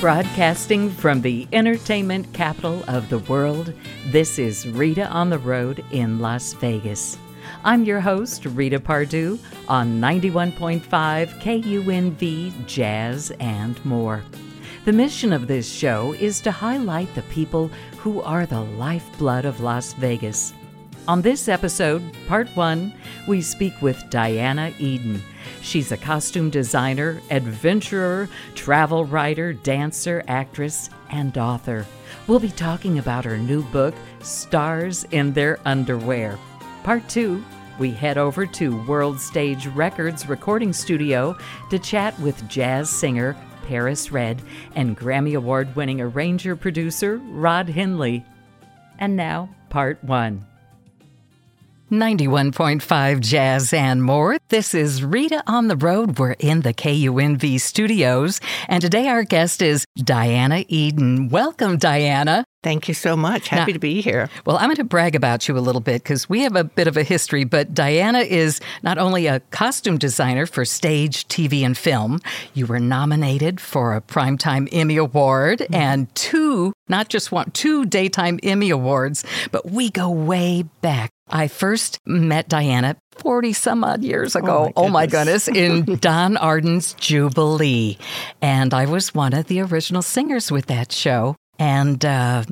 Broadcasting from the entertainment capital of the world, this is Rita on the Road in Las Vegas. I'm your host, Rita Pardue, on 91.5 KUNV Jazz and more. The mission of this show is to highlight the people who are the lifeblood of Las Vegas. On this episode, part one, we speak with Diana Eden. She's a costume designer, adventurer, travel writer, dancer, actress, and author. We'll be talking about her new book, Stars in Their Underwear. Part two, we head over to World Stage Records recording studio to chat with jazz singer Paris Red and Grammy Award winning arranger producer Rod Henley. And now, part one. 91.5 Jazz and more. This is Rita on the Road. We're in the KUNV studios, and today our guest is Diana Eden. Welcome, Diana. Thank you so much. Happy now, to be here. Well, I'm going to brag about you a little bit because we have a bit of a history, but Diana is not only a costume designer for stage, TV, and film, you were nominated for a Primetime Emmy Award mm-hmm. and two, not just one, two Daytime Emmy Awards, but we go way back. I first met Diana 40 some odd years ago. Oh my goodness, oh my goodness in Don Arden's Jubilee. And I was one of the original singers with that show. And uh,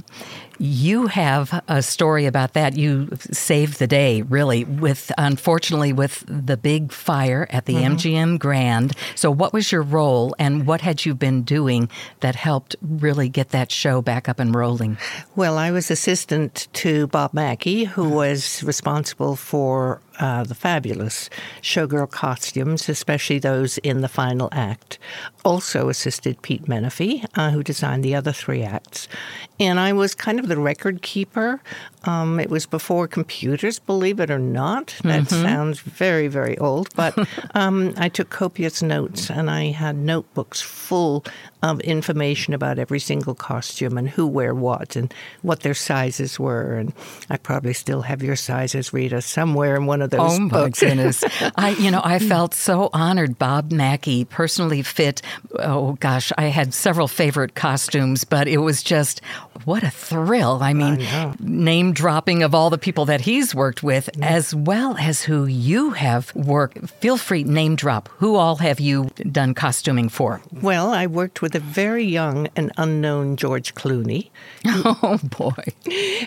you have a story about that. You saved the day, really, with unfortunately with the big fire at the mm-hmm. MGM Grand. So, what was your role, and what had you been doing that helped really get that show back up and rolling? Well, I was assistant to Bob Mackie, who mm-hmm. was responsible for uh, the fabulous showgirl costumes, especially those in the final act. Also assisted Pete Menefee, uh, who designed the other three acts. And I was kind of the record keeper. Um, it was before computers, believe it or not. That mm-hmm. sounds very, very old. But um, I took copious notes and I had notebooks full of information about every single costume and who wear what and what their sizes were. And I probably still have your sizes, Rita, somewhere in one of those oh, books. my goodness. I, you know, I felt so honored. Bob Mackie personally fit, oh gosh, I had several favorite costumes, but it was just what a thrill. I mean, I name dropping of all the people that he's worked with, yeah. as well as who you have worked. Feel free, name drop. Who all have you done costuming for? Well, I worked with a very young and unknown George Clooney. Oh, boy.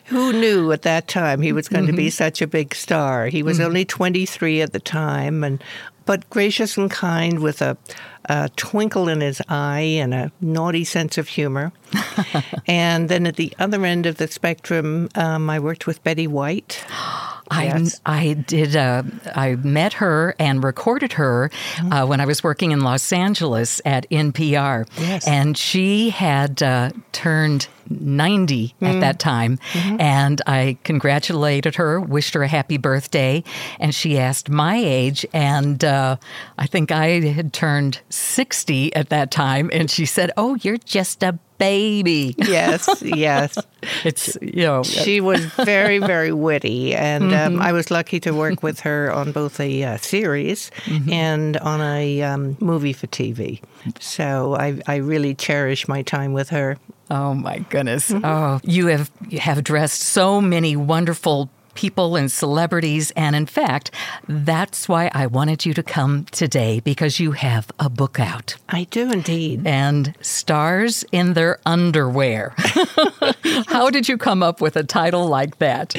Who knew at that time he was going mm-hmm. to be mm-hmm. such a big star? He was mm-hmm. only 23 at the time, and but gracious and kind with a, a, twinkle in his eye and a naughty sense of humor. and then at the other end of the spectrum, um, I worked with Betty White. Yes. I, I did. Uh, I met her and recorded her mm-hmm. uh, when I was working in Los Angeles at NPR. Yes. And she had uh, turned 90 mm-hmm. at that time. Mm-hmm. And I congratulated her, wished her a happy birthday. And she asked my age. And uh, I think I had turned 60 at that time. And she said, Oh, you're just a baby. Yes, yes. it's you know she was very very witty, and um, mm-hmm. um, I was lucky to work with her on both a uh, series mm-hmm. and on a um, movie for TV. So I I really cherish my time with her. Oh my goodness! Mm-hmm. Oh, you have you have dressed so many wonderful people and celebrities. And in fact, that's why I wanted you to come today because you have a book out. I do indeed. And Stars in Their Underwear. How did you come up with a title like that?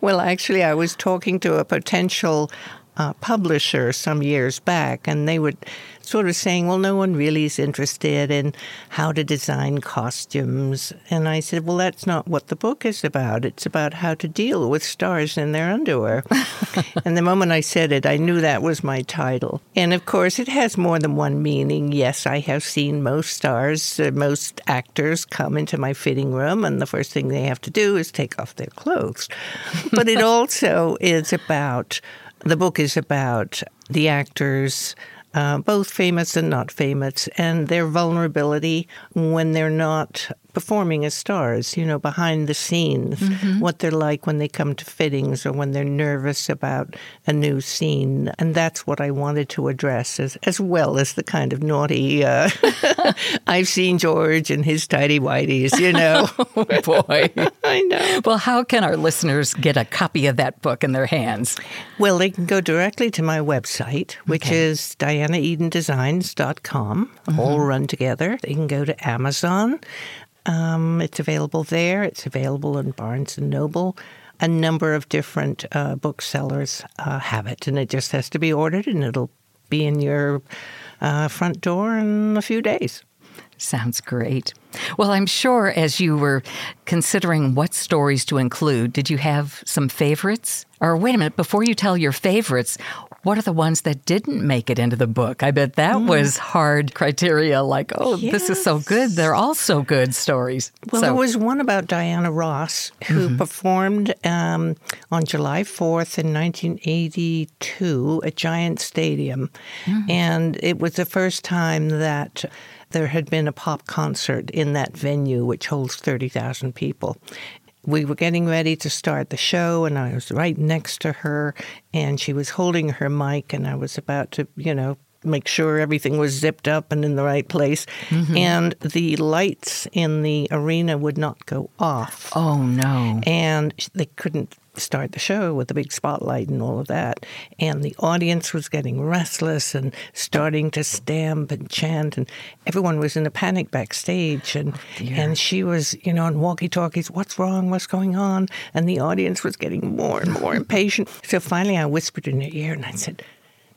Well, actually, I was talking to a potential uh, publisher some years back, and they were sort of saying, well, no one really is interested in how to design costumes. And I said, well, that's not what the book is about. It's about how to deal with stars in their underwear. and the moment I said it, I knew that was my title. And of course, it has more than one meaning. Yes, I have seen most stars, uh, most actors come into my fitting room, and the first thing they have to do is take off their clothes. but it also is about the book is about the actors uh, both famous and not famous, and their vulnerability when they're not performing as stars, you know, behind the scenes, mm-hmm. what they're like when they come to fittings or when they're nervous about a new scene. And that's what I wanted to address, as, as well as the kind of naughty, uh, I've seen George and his tidy whities, you know. oh, boy. I know. Well, how can our listeners get a copy of that book in their hands? Well, they can go directly to my website, which okay. is dianaedendesigns.com, mm-hmm. all run together. They can go to Amazon. Um, it's available there. It's available in Barnes and Noble. A number of different uh, booksellers uh, have it, and it just has to be ordered, and it'll be in your uh, front door in a few days. Sounds great. Well, I'm sure as you were considering what stories to include, did you have some favorites? Or wait a minute, before you tell your favorites, what are the ones that didn't make it into the book? I bet that mm. was hard criteria, like, oh, yes. this is so good. They're all so good stories. Well, so. there was one about Diana Ross who mm-hmm. performed um, on July 4th in 1982 at Giant Stadium. Mm-hmm. And it was the first time that there had been a pop concert in that venue, which holds 30,000 people. We were getting ready to start the show, and I was right next to her, and she was holding her mic, and I was about to, you know, make sure everything was zipped up and in the right place. Mm-hmm. And the lights in the arena would not go off. Oh, no. And they couldn't start the show with the big spotlight and all of that. And the audience was getting restless and starting to stamp and chant, and everyone was in a panic backstage. And oh and she was, you know, on walkie talkies, what's wrong? What's going on? And the audience was getting more and more impatient. So finally, I whispered in her ear and I said,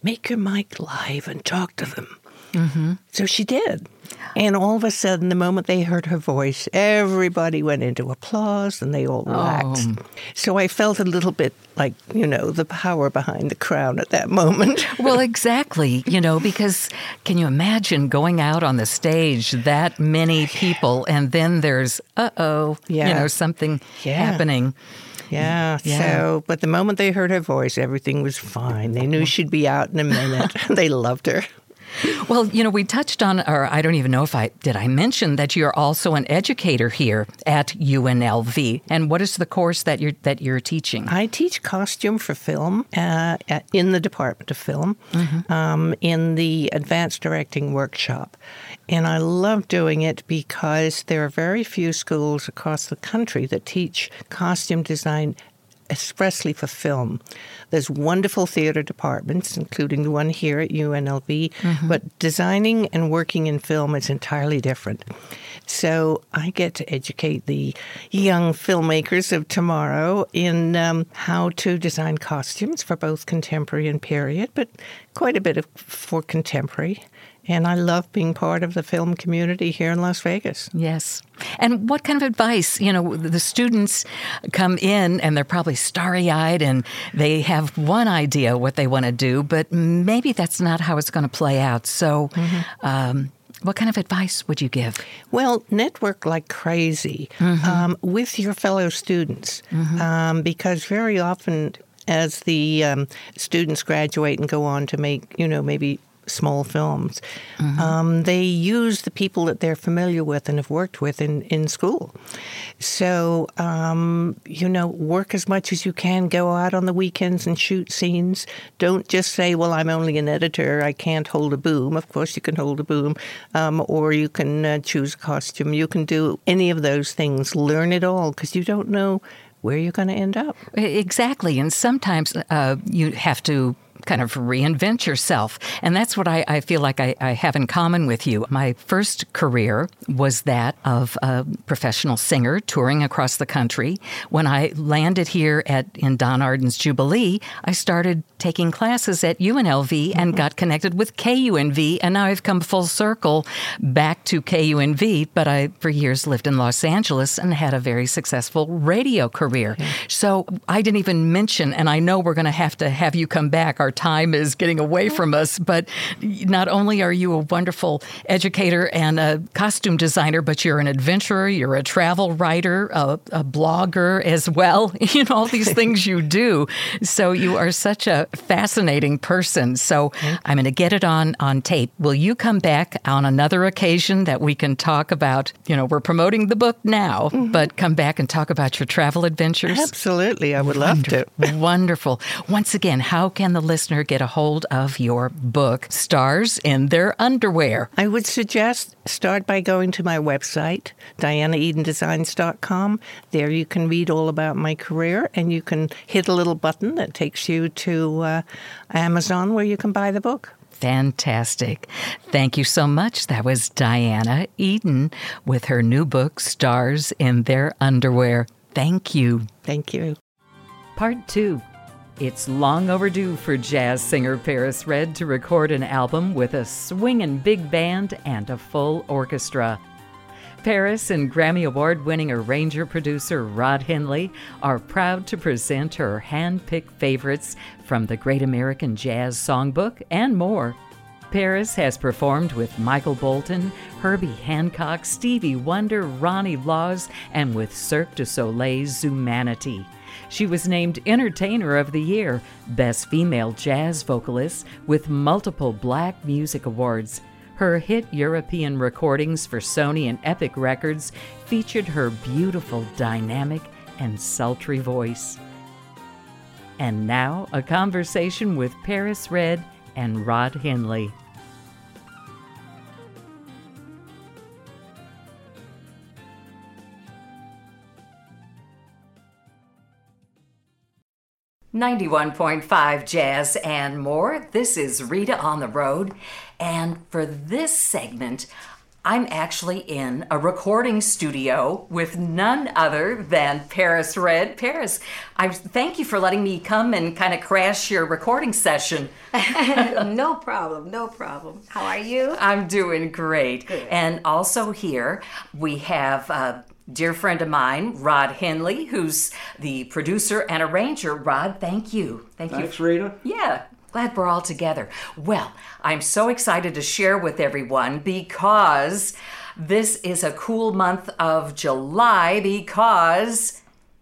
Make your mic live and talk to them. Mm-hmm. So she did. And all of a sudden, the moment they heard her voice, everybody went into applause and they all relaxed. Oh. So I felt a little bit like, you know, the power behind the crown at that moment. well, exactly. You know, because can you imagine going out on the stage, that many people, and then there's, uh oh, yeah. you know, something yeah. happening. Yeah, yeah. So, but the moment they heard her voice, everything was fine. They knew she'd be out in a minute. they loved her. Well, you know, we touched on, or I don't even know if I did I mention that you're also an educator here at UNLV. And what is the course that you're that you're teaching? I teach costume for film uh, in the Department of Film, mm-hmm. um, in the Advanced Directing Workshop, and I love doing it because there are very few schools across the country that teach costume design expressly for film. There's wonderful theater departments, including the one here at UNLV, mm-hmm. but designing and working in film is entirely different. So I get to educate the young filmmakers of tomorrow in um, how to design costumes for both contemporary and period, but quite a bit of for contemporary. And I love being part of the film community here in Las Vegas. Yes. And what kind of advice? You know, the students come in and they're probably starry eyed and they have one idea what they want to do, but maybe that's not how it's going to play out. So, mm-hmm. um, what kind of advice would you give? Well, network like crazy mm-hmm. um, with your fellow students mm-hmm. um, because very often as the um, students graduate and go on to make, you know, maybe small films. Mm-hmm. Um, they use the people that they're familiar with and have worked with in, in school. So, um, you know, work as much as you can, go out on the weekends and shoot scenes. Don't just say, well, I'm only an editor, I can't hold a boom. Of course, you can hold a boom, um, or you can uh, choose a costume. You can do any of those things. Learn it all because you don't know where you're going to end up. Exactly. And sometimes uh, you have to kind of reinvent yourself. And that's what I, I feel like I, I, have in common with you. My first career was that of a professional singer touring across the country. When I landed here at in Don Arden's Jubilee, I started taking classes at UNLV and got connected with KUNV, and now I've come full circle back to KUNV. But I, for years, lived in Los Angeles and had a very successful radio career. So I didn't even mention, and I know we're going to have to have you come back. Our our time is getting away from us. But not only are you a wonderful educator and a costume designer, but you're an adventurer, you're a travel writer, a, a blogger as well. You know, all these things you do. So you are such a fascinating person. So I'm going to get it on, on tape. Will you come back on another occasion that we can talk about? You know, we're promoting the book now, mm-hmm. but come back and talk about your travel adventures? Absolutely. I would love to. Wonderful. Once again, how can the listener get a hold of your book, Stars in Their Underwear? I would suggest start by going to my website, dianaedendesigns.com. There you can read all about my career and you can hit a little button that takes you to uh, Amazon where you can buy the book. Fantastic. Thank you so much. That was Diana Eden with her new book, Stars in Their Underwear. Thank you. Thank you. Part two. It's long overdue for jazz singer Paris Red to record an album with a swinging big band and a full orchestra. Paris and Grammy Award winning arranger producer Rod Henley are proud to present her hand picked favorites from the Great American Jazz Songbook and more. Paris has performed with Michael Bolton, Herbie Hancock, Stevie Wonder, Ronnie Laws, and with Cirque du Soleil's Zumanity. She was named Entertainer of the Year, Best Female Jazz Vocalist, with multiple Black Music Awards. Her hit European recordings for Sony and Epic Records featured her beautiful, dynamic, and sultry voice. And now, a conversation with Paris Red and Rod Henley. Ninety-one point five jazz and more. This is Rita on the road, and for this segment, I'm actually in a recording studio with none other than Paris Red. Paris, I thank you for letting me come and kind of crash your recording session. no problem, no problem. How are you? I'm doing great. Good. And also here we have a dear friend of mine, Rod Henley, who's the producer and arranger. Rod, thank you. Thank Thanks, you. Thanks, Rita. Yeah. Glad we're all together. Well, I'm so excited to share with everyone because this is a cool month of July because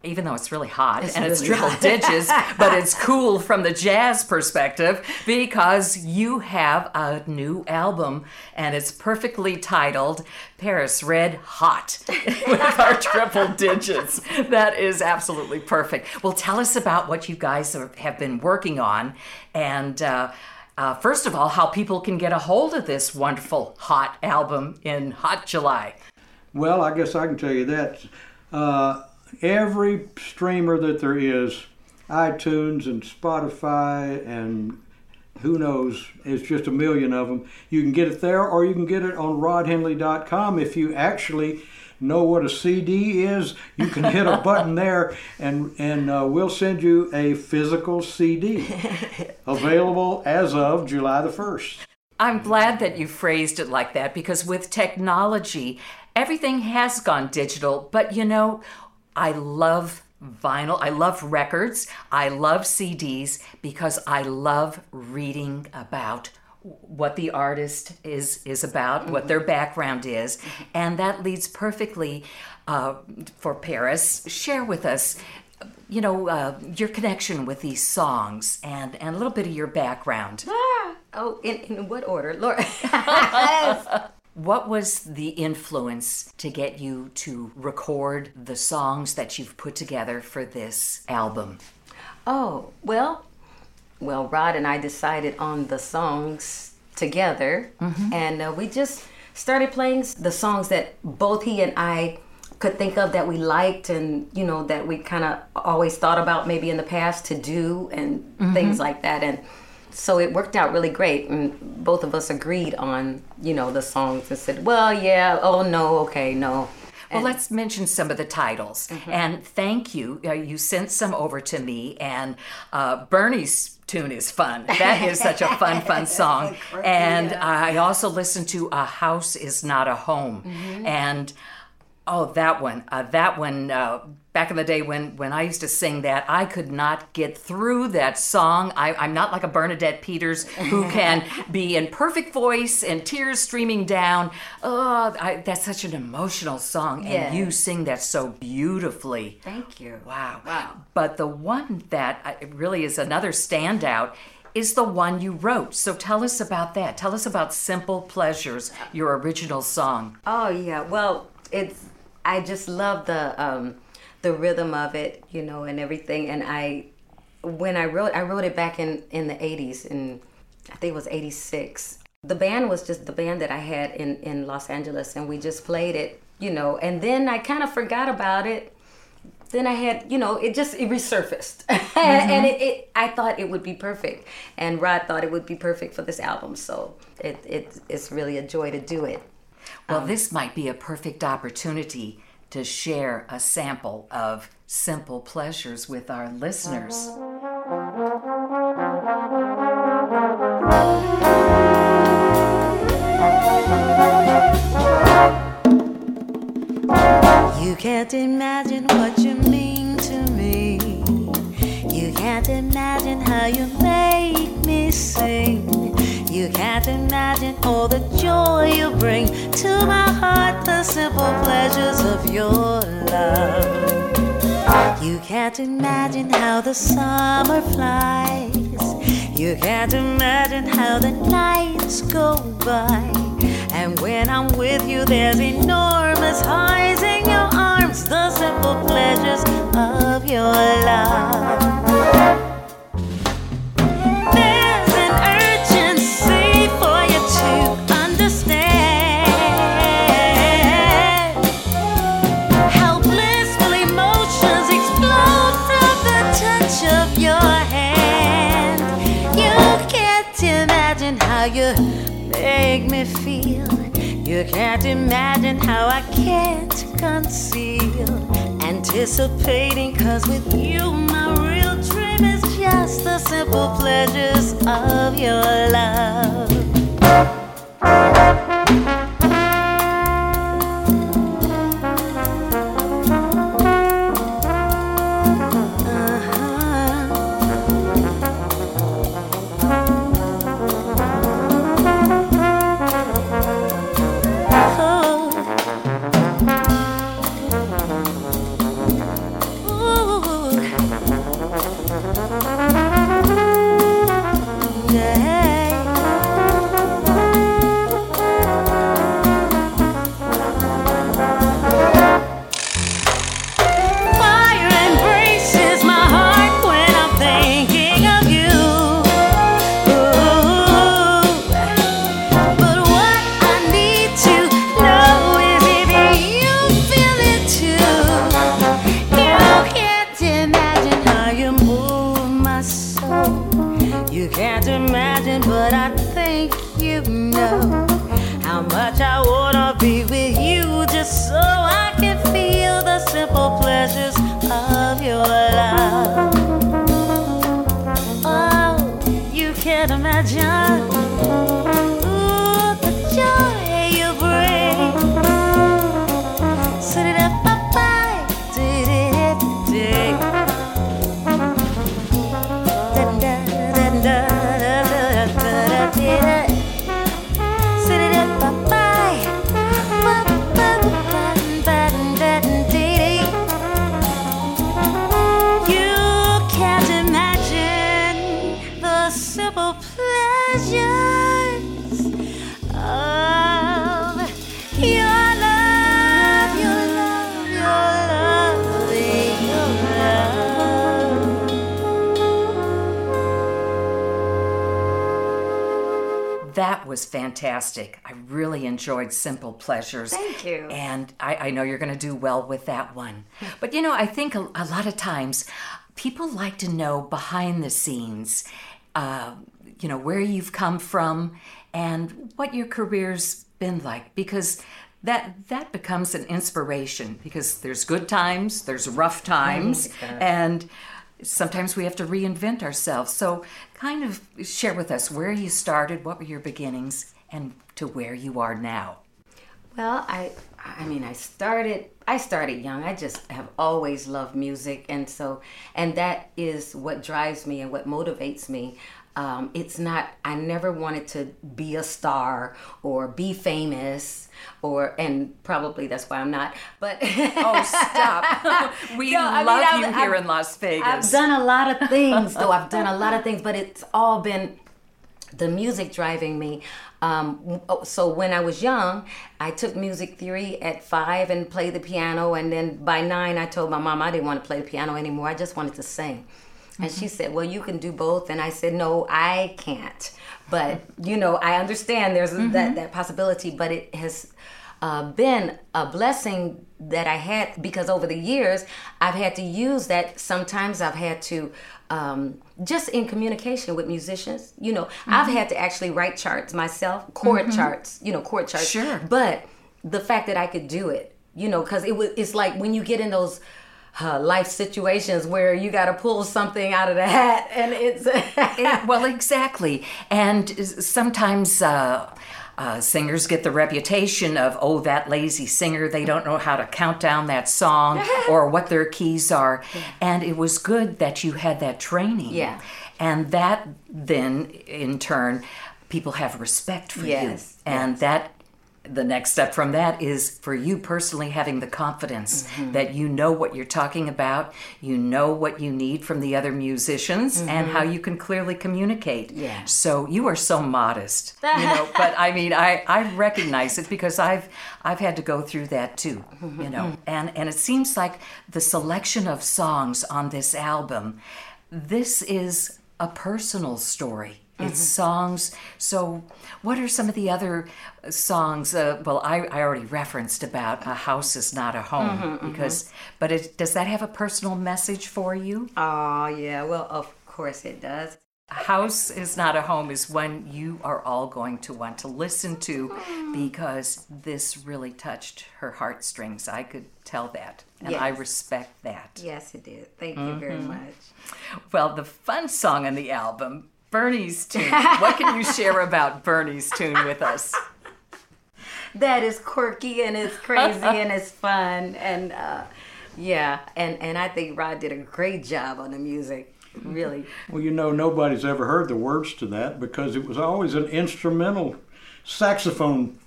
even though it's really hot it's and really it's triple hot. digits, but it's cool from the jazz perspective because you have a new album and it's perfectly titled Paris Red Hot with our triple digits. That is absolutely perfect. Well, tell us about what you guys have been working on and. Uh, uh, first of all, how people can get a hold of this wonderful hot album in Hot July. Well, I guess I can tell you that. Uh, every streamer that there is, iTunes and Spotify and who knows, it's just a million of them. You can get it there or you can get it on rodhenley.com if you actually know what a CD is, you can hit a button there, and and uh, we'll send you a physical CD available as of July the first. I'm glad that you phrased it like that because with technology, everything has gone digital. But you know, I love vinyl. I love records. I love CDs because I love reading about what the artist is is about, mm-hmm. what their background is, mm-hmm. and that leads perfectly uh, for Paris. Share with us, you know, uh, your connection with these songs and and a little bit of your background. Ah, oh, in, in what order, Lord? What was the influence to get you to record the songs that you've put together for this album? Oh, well, well, Rod and I decided on the songs together, mm-hmm. and uh, we just started playing the songs that both he and I could think of that we liked and you know that we kind of always thought about maybe in the past to do and mm-hmm. things like that and so it worked out really great and both of us agreed on you know the songs and said well yeah oh no okay no well, let's mention some of the titles. Mm-hmm. And thank you. Uh, you sent some over to me, and uh, Bernie's tune is fun. That is such a fun, fun song. And. I also listened to A House Is Not a Home. Mm-hmm. And Oh, that one. Uh, that one. Uh, back in the day when when I used to sing that, I could not get through that song. I, I'm not like a Bernadette Peters who can be in perfect voice and tears streaming down. Oh, I, that's such an emotional song, and you sing that so beautifully. Thank you. Wow. Wow. But the one that uh, really is another standout is the one you wrote. So tell us about that. Tell us about Simple Pleasures, your original song. Oh yeah. Well, it's I just love the um the rhythm of it, you know, and everything. And I when I wrote I wrote it back in in the 80s and I think it was 86. The band was just the band that I had in in Los Angeles and we just played it, you know. And then I kind of forgot about it. Then I had, you know, it just it resurfaced, and it, it I thought it would be perfect, and Rod thought it would be perfect for this album. So it, it it's really a joy to do it. Well, um, this might be a perfect opportunity to share a sample of Simple Pleasures with our listeners. You can't imagine what you mean to me. You can't imagine how you make me sing. You can't imagine all the joy you bring to my heart, the simple pleasures of your love. You can't imagine how the summer flies. You can't imagine how the nights go by. And when I'm with you, there's enormous highs in your arms, the simple pleasures of your love. You can't imagine how I can't conceal. Anticipating, cause with you, my real dream is just the simple pleasures of your love. Think you know how much I wanna be with you just so I can feel the simple pleasures of your love. Oh, you can't imagine was fantastic. I really enjoyed Simple Pleasures. Thank you. And I, I know you're going to do well with that one. But you know, I think a, a lot of times people like to know behind the scenes, uh, you know, where you've come from and what your career's been like because that that becomes an inspiration because there's good times, there's rough times, and sometimes we have to reinvent ourselves. So, kind of share with us where you started, what were your beginnings, and to where you are now. Well, I I mean, I started. I started young. I just have always loved music, and so, and that is what drives me and what motivates me. Um, it's not. I never wanted to be a star or be famous, or and probably that's why I'm not. But Oh, stop. we No, I mean, love I've- you here I've- in Las Vegas. I've done a lot of things, though. I've done a lot of things, but it's all been the music driving me. Um, oh, so when I was young, I took music theory at five and played the piano, and then by nine, I told my mom I didn't want to play the piano anymore. I just wanted to sing. And she said, "Well, you can do both." And I said, "No, I can't." But you know, I understand there's that that possibility, but it has uh, been a blessing that I had because over the years I've had to use that. Sometimes I've had to um, just in communication with musicians. You know, I've had to actually write charts myself, chord charts. You know, chord charts. Sure. But the fact that I could do it, you know, because it was it's like when you get in those. Uh, life situations where you got to pull something out of the hat and it's It- well, exactly. And sometimes uh, uh, singers get the reputation of, oh, that lazy singer, they don't know how to count down that song or what their keys are. And it was good that you had that training. Yeah. And that then, in turn, people have respect for Yes, you. And that. The next step from that is for you personally having the confidence Mm-hmm. that you know what you're talking about, you know what you need from the other musicians, and how you can clearly communicate. Mm-hmm. Yeah. So you are so modest, you know. but I mean, I I recognize it because I've I've had to go through that too, you know. And and it seems like the selection of songs on this album, this is a personal story. It's mm-hmm. songs. So, what are some of the other uh, songs? Uh, well, I, I already referenced about a house is not a home mm-hmm, mm-hmm. because, but it, does that have a personal message for you? oh yeah well of course it does A house is not a home is one you are all going to want to listen to because this really touched her heartstrings. I could tell that, and I respect that. yes it did thank you very much Well, the fun song on the album, Bernie's Tune. what can you share about Bernie's Tune with us? that is quirky and it's crazy and it's fun and uh, yeah and and i think rod did a great job on the music really Well, you know, nobody's ever heard the words to that because it was always an instrumental saxophone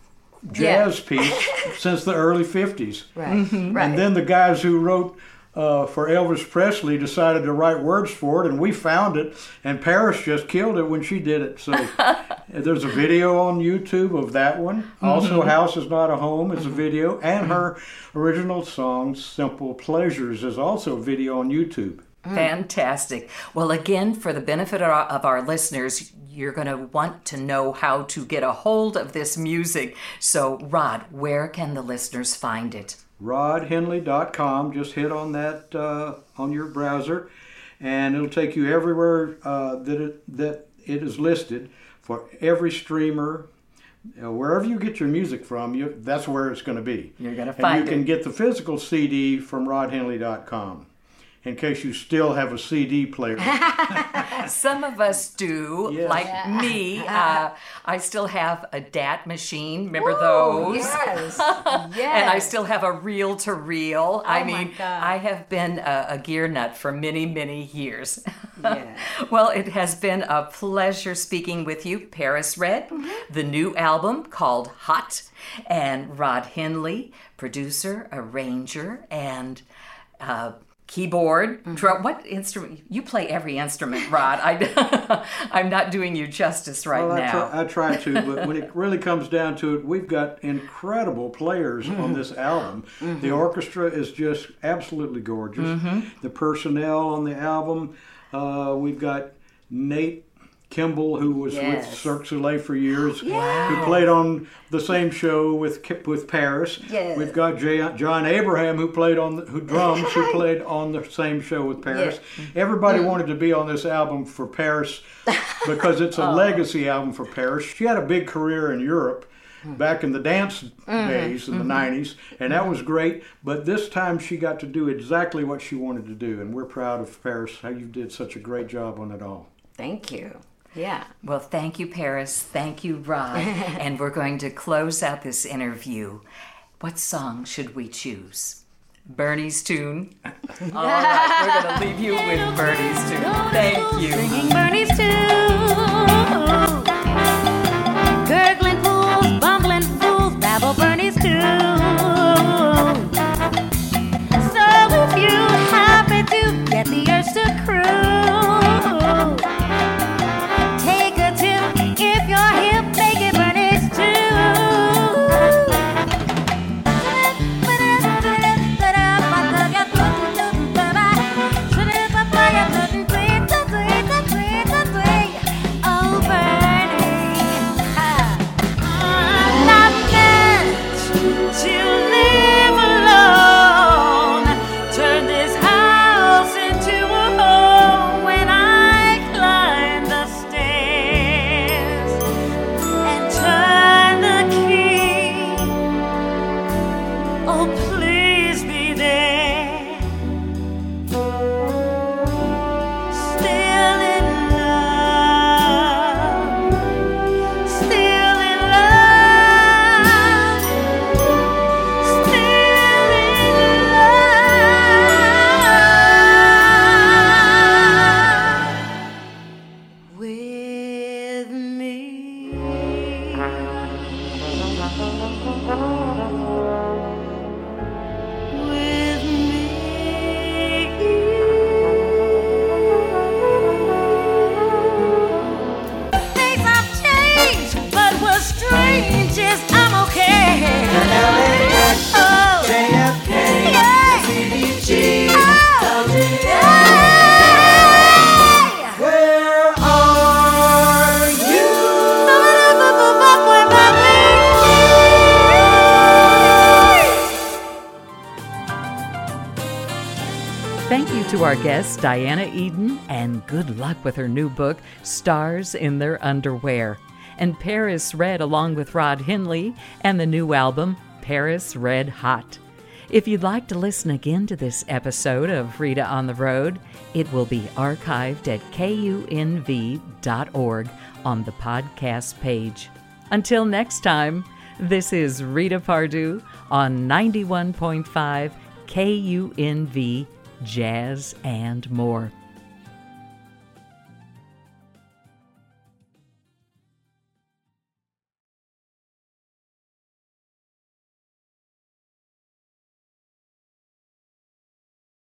jazz piece since the early 50s. right right And then the guys who wrote uh, for Elvis Presley decided to write words for it, and we found it, and Paris just killed it when she did it. So uh, there's a video on YouTube of that one. Mm-hmm. Also, House is Not a Home is a video, and her original song, Simple Pleasures, is also a video on YouTube. Mm. Fantastic. Well, again, for the benefit of our, of our listeners, you're going to want to know how to get a hold of this music. So, Rod, where can the listeners find it? rodhenley.com. Just hit on that uh, on your browser, and it'll take you everywhere uh, that it that it is listed for every streamer. Uh, wherever you get your music from, you, that's where it's going to be. You're gonna and find you can it. get the physical CD from rodhenley.com. In case you still have a CD player. Some of us do, Yes. like me. Uh, I still have a DAT machine. Remember those? yes yes And I still have a reel to reel. I Oh mean, I have been a, a gear nut for many, many years. Yeah. well, it has been a pleasure speaking with you, Paris Red, Mm-hmm. the new album called Hot, and Rod Henley, producer, arranger, and uh, keyboard. Mm-hmm. drum. What instrument? You play every instrument, Rod. I, I'm not doing you justice right Well, I now. try, I try to, but when it really comes down to it, we've got incredible players on this album. The orchestra is just absolutely gorgeous. The personnel on the album, uh, we've got Nate Kimball, who was with Cirque du Soleil for years, who played on the same show with Kip- with Paris. Yes. We've got Jay, John Abraham, who played on the, who drums, who played on the same show with Paris. Everybody mm-hmm. wanted to be on this album for Paris because it's a oh. legacy album for Paris. She had a big career in Europe mm-hmm. back in the dance mm-hmm. days in the 90s, and that was great. But this time she got to do exactly what she wanted to do, and we're proud of Paris, how you did such a great job on it all. thank you yeah Well, thank you, Paris. Thank you, Rod. and we're going to close out this interview What song should we choose? Bernie's tune. All right, we're going to leave you with Bernie's tune. Thank you. Singing Bernie's tune. To our guests, Diana Eden, and good luck with her new book, Stars in Their Underwear. And Paris Red, along with Rod Henley, and the new album, Paris Red Hot. If you'd like to listen again to this episode of Rita on the Road, it will be archived at kunv.org on the podcast page. Until next time, this is Rita Pardue on 91.5 KUNV Jazz and More.